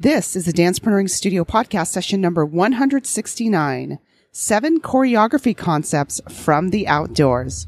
This is the Dancepreneuring Studio podcast session number 169 Seven Choreography Concepts from the Outdoors.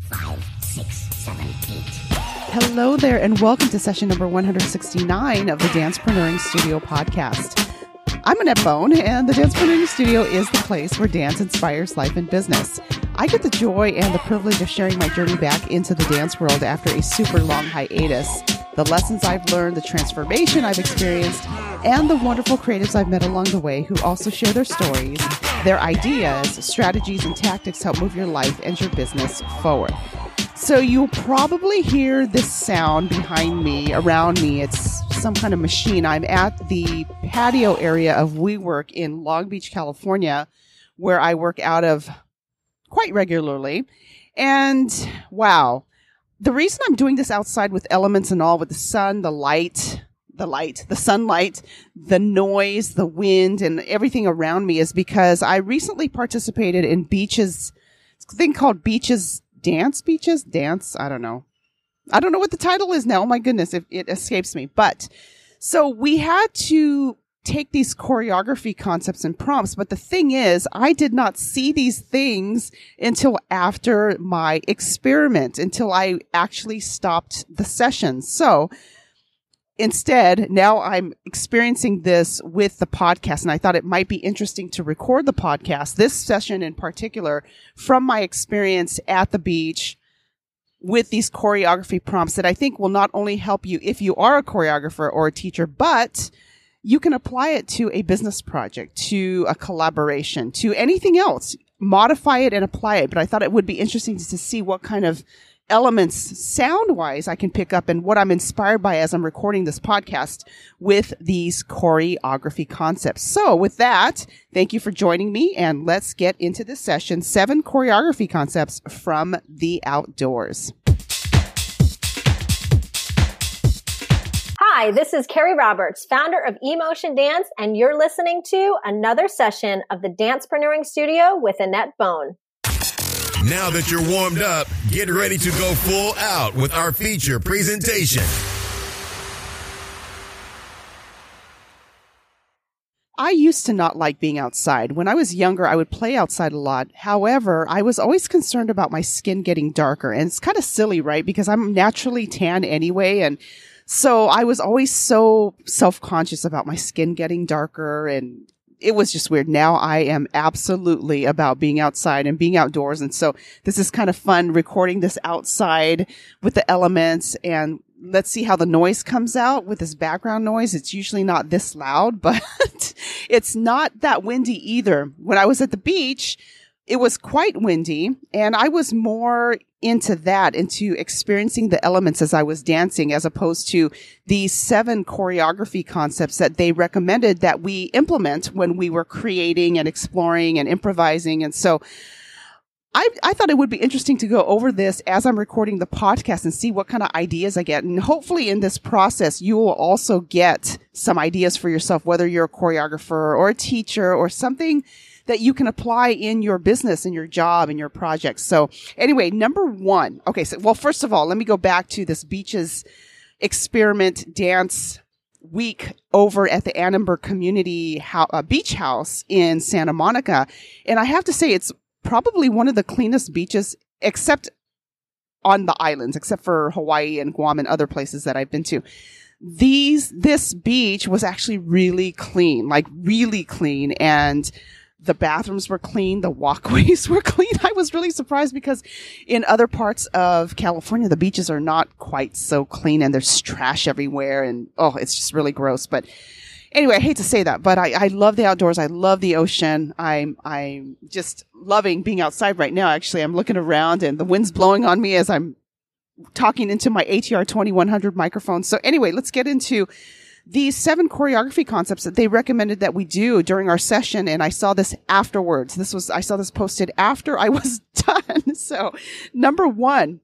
Five, six, seven, eight. Hello there, and welcome to session number 169 of the Dancepreneuring Studio podcast. I'm Annett Bone, and the Dancepreneuring Studio is the place where dance inspires life and business. I get the joy and the privilege of sharing my journey back into the dance world after a super long hiatus the lessons I've learned, the transformation I've experienced, and the wonderful creatives I've met along the way who also share their stories, their ideas, strategies, and tactics help move your life and your business forward. So you'll probably hear this sound behind me, around me. It's some kind of machine. I'm at the patio area of WeWork in Long Beach, California, where I work out of quite regularly. And wow, the reason I'm doing this outside with elements and all, with the sun, the light, the light, the sunlight, the noise, the wind, and everything around me is because I recently participated in beaches, thing called beaches dance, beaches dance. I don't know. I don't know what the title is now. Oh my goodness, it, it escapes me. But so we had to take these choreography concepts and prompts. But the thing is, I did not see these things until after my experiment, until I actually stopped the session. So instead, now I'm experiencing this with the podcast and I thought it might be interesting to record the podcast, this session in particular from my experience at the beach with these choreography prompts that I think will not only help you if you are a choreographer or a teacher, but you can apply it to a business project, to a collaboration, to anything else. Modify it and apply it. But I thought it would be interesting to see what kind of elements sound wise I can pick up and what I'm inspired by as I'm recording this podcast with these choreography concepts. So with that, thank you for joining me and let's get into this session. Seven choreography concepts from the outdoors. Hi, this is Carrie Roberts, founder of Emotion Dance, and you're listening to another session of the Dancepreneuring Studio with Annett Bone. Now that you're warmed up, get ready to go full out with our feature presentation. I used to not like being outside. When I was younger, I would play outside a lot. However, I was always concerned about my skin getting darker. And it's kind of silly, right? Because I'm naturally tan anyway. And so I was always so self conscious about my skin getting darker and it was just weird. Now I am absolutely about being outside and being outdoors. And so this is kind of fun recording this outside with the elements and let's see how the noise comes out with this background noise. It's usually not this loud, but it's not that windy either. When I was at the beach, it was quite windy and I was more into that, into experiencing the elements as I was dancing, as opposed to these seven choreography concepts that they recommended that we implement when we were creating and exploring and improvising. And so I, I thought it would be interesting to go over this as I'm recording the podcast and see what kind of ideas I get. And hopefully in this process, you will also get some ideas for yourself, whether you're a choreographer or a teacher or something that you can apply in your business and your job and your projects. So anyway, number one. Okay. So, well, first of all, let me go back to this beaches experiment dance week over at the Annenberg Community Ho- uh, Beach House in Santa Monica. And I have to say, it's probably one of the cleanest beaches, except on the islands, except for Hawaii and Guam and other places that I've been to. These, this beach was actually really clean, like really clean. And the bathrooms were clean, the walkways were clean. I was really surprised because in other parts of California, the beaches are not quite so clean and there's trash everywhere and oh, it's just really gross. But anyway, I hate to say that, but I, I love the outdoors. I love the ocean. I'm, I'm just loving being outside right now. Actually, I'm looking around and the wind's blowing on me as I'm talking into my ATR 2100 microphone. So anyway, let's get into these seven choreography concepts that they recommended that we do during our session. And I saw this afterwards. This was, I saw this posted after I was done. So number one,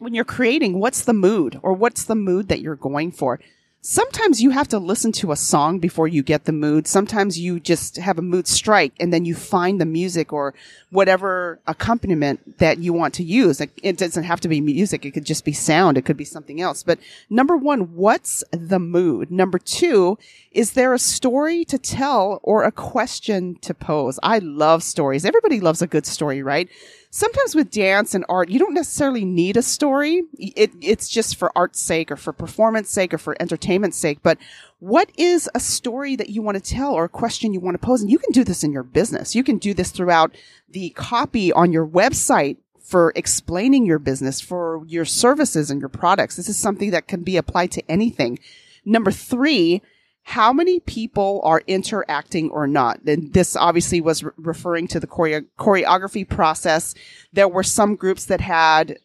when you're creating, what's the mood or what's the mood that you're going for? Sometimes you have to listen to a song before you get the mood. Sometimes you just have a mood strike and then you find the music or whatever accompaniment that you want to use. It doesn't have to be music. It could just be sound. It could be something else. But number one, what's the mood? Number two, is there a story to tell or a question to pose? I love stories. Everybody loves a good story, right? sometimes with dance and art, you don't necessarily need a story. It, it's just for art's sake or for performance sake or for entertainment's sake. But what is a story that you want to tell or a question you want to pose? And you can do this in your business. You can do this throughout the copy on your website for explaining your business, for your services and your products. This is something that can be applied to anything. Number three, how many people are interacting or not. And this obviously was re- referring to the choreo- choreography process. There were some groups that had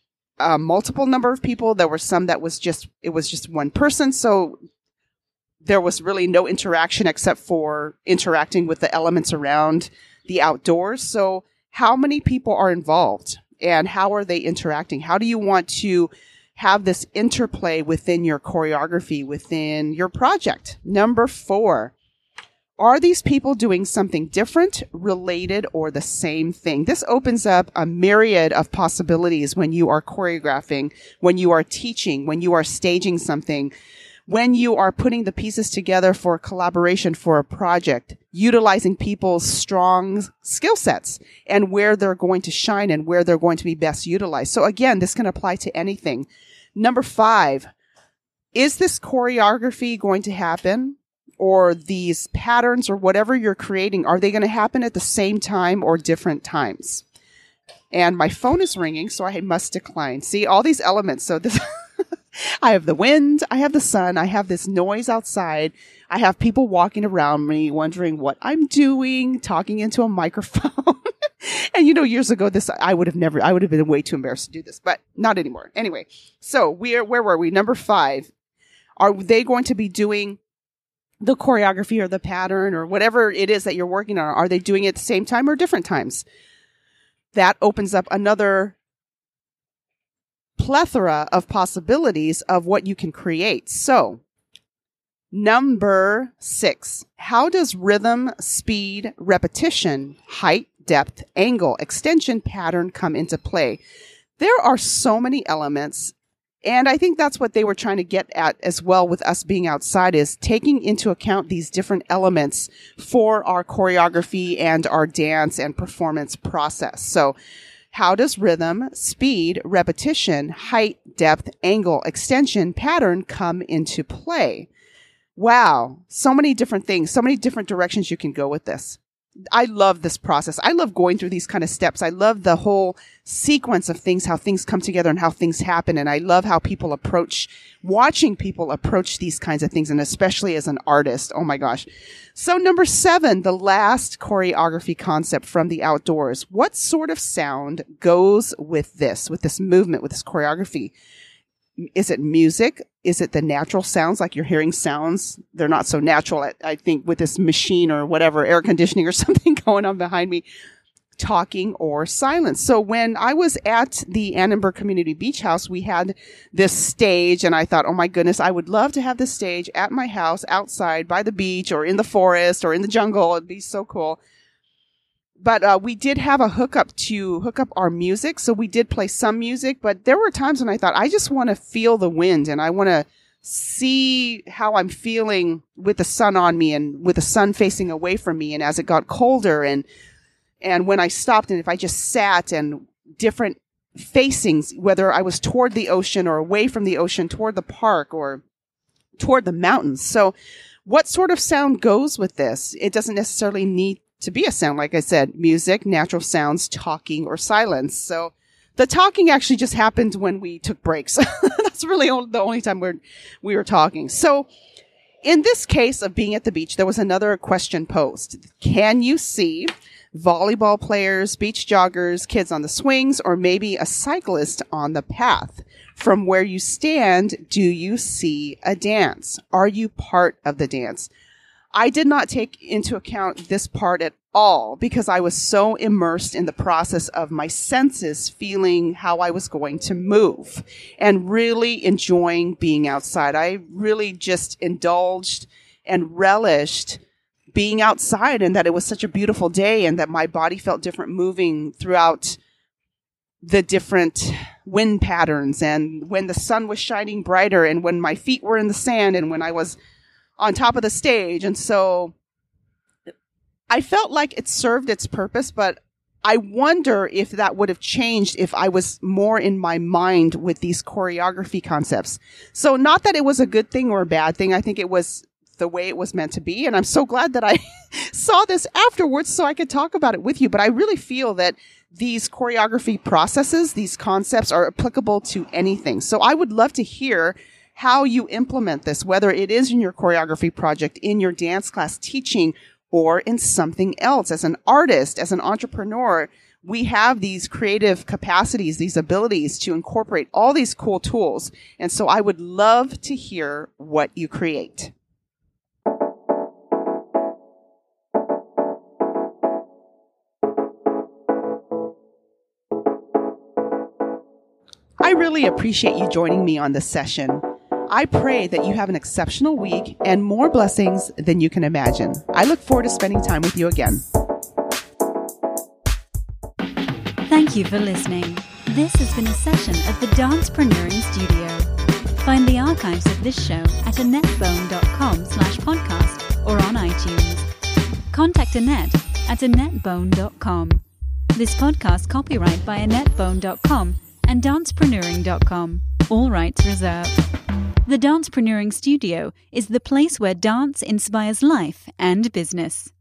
multiple number of people. There were some that was just, it was just one person. So there was really no interaction except for interacting with the elements around the outdoors. So how many people are involved and how are they interacting? How do you want to have this interplay within your choreography, within your project. Number four, are these people doing something different, related, or the same thing? This opens up a myriad of possibilities when you are choreographing, when you are teaching, when you are staging something, when you are putting the pieces together for collaboration for a project, utilizing people's strong skill sets and where they're going to shine and where they're going to be best utilized. So again, this can apply to anything. Number five, is this choreography going to happen? Or these patterns or whatever you're creating, are they going to happen at the same time or different times? And my phone is ringing, so I must decline. See all these elements. So this, I have the wind, I have the sun, I have this noise outside, I have people walking around me wondering what I'm doing, talking into a microphone. and you know, years ago, this, I would have never, I would have been way too embarrassed to do this, but not anymore. Anyway, so we're, where were we? Number five. Are they going to be doing the choreography or the pattern or whatever it is that you're working on? Are they doing it at the same time or different times? That opens up another plethora of possibilities of what you can create. So Number six, how does rhythm, speed, repetition, height, depth, angle, extension, pattern come into play? There are so many elements. And I think that's what they were trying to get at as well with us being outside is taking into account these different elements for our choreography and our dance and performance process. So how does rhythm, speed, repetition, height, depth, angle, extension, pattern come into play? Wow. So many different things, so many different directions you can go with this. I love this process. I love going through these kind of steps. I love the whole sequence of things, how things come together and how things happen. And I love how people approach, watching people approach these kinds of things. And especially as an artist. Oh my gosh. So number seven, the last choreography concept from the outdoors. What sort of sound goes with this, with this movement, with this choreography? Is it music? Is it the natural sounds? Like you're hearing sounds. They're not so natural. I, I think with this machine or whatever, air conditioning or something going on behind me, talking or silence. So when I was at the Annenberg Community Beach House, we had this stage and I thought, oh my goodness, I would love to have this stage at my house outside by the beach or in the forest or in the jungle. It'd be so cool but uh, we did have a hookup to hook up our music. So we did play some music, but there were times when I thought, I just want to feel the wind and I want to see how I'm feeling with the sun on me and with the sun facing away from me. And as it got colder and, and when I stopped and if I just sat and different facings, whether I was toward the ocean or away from the ocean, toward the park or toward the mountains. So what sort of sound goes with this? It doesn't necessarily need to be a sound. Like I said, music, natural sounds, talking, or silence. So the talking actually just happened when we took breaks. That's really the only time we're, we were talking. So in this case of being at the beach, there was another question posed. Can you see volleyball players, beach joggers, kids on the swings, or maybe a cyclist on the path? From where you stand, do you see a dance? Are you part of the dance? I did not take into account this part at all because I was so immersed in the process of my senses feeling how I was going to move and really enjoying being outside. I really just indulged and relished being outside and that it was such a beautiful day and that my body felt different moving throughout the different wind patterns and when the sun was shining brighter and when my feet were in the sand and when I was on top of the stage. And so I felt like it served its purpose, but I wonder if that would have changed if I was more in my mind with these choreography concepts. So not that it was a good thing or a bad thing. I think it was the way it was meant to be. And I'm so glad that I saw this afterwards so I could talk about it with you. But I really feel that these choreography processes, these concepts are applicable to anything. So I would love to hear how you implement this, whether it is in your choreography project, in your dance class teaching, or in something else. As an artist, as an entrepreneur, we have these creative capacities, these abilities to incorporate all these cool tools. And so I would love to hear what you create. I really appreciate you joining me on this session. I pray that you have an exceptional week and more blessings than you can imagine. I look forward to spending time with you again. Thank you for listening. This has been a session of the Dancepreneuring Studio. Find the archives of this show at annettbone.com slash podcast or on iTunes. Contact Annett at annettbone.com. This podcast copyright by annettbone.com and dancepreneuring.com. All rights reserved. The Dancepreneuring Studio is the place where dance inspires life and business.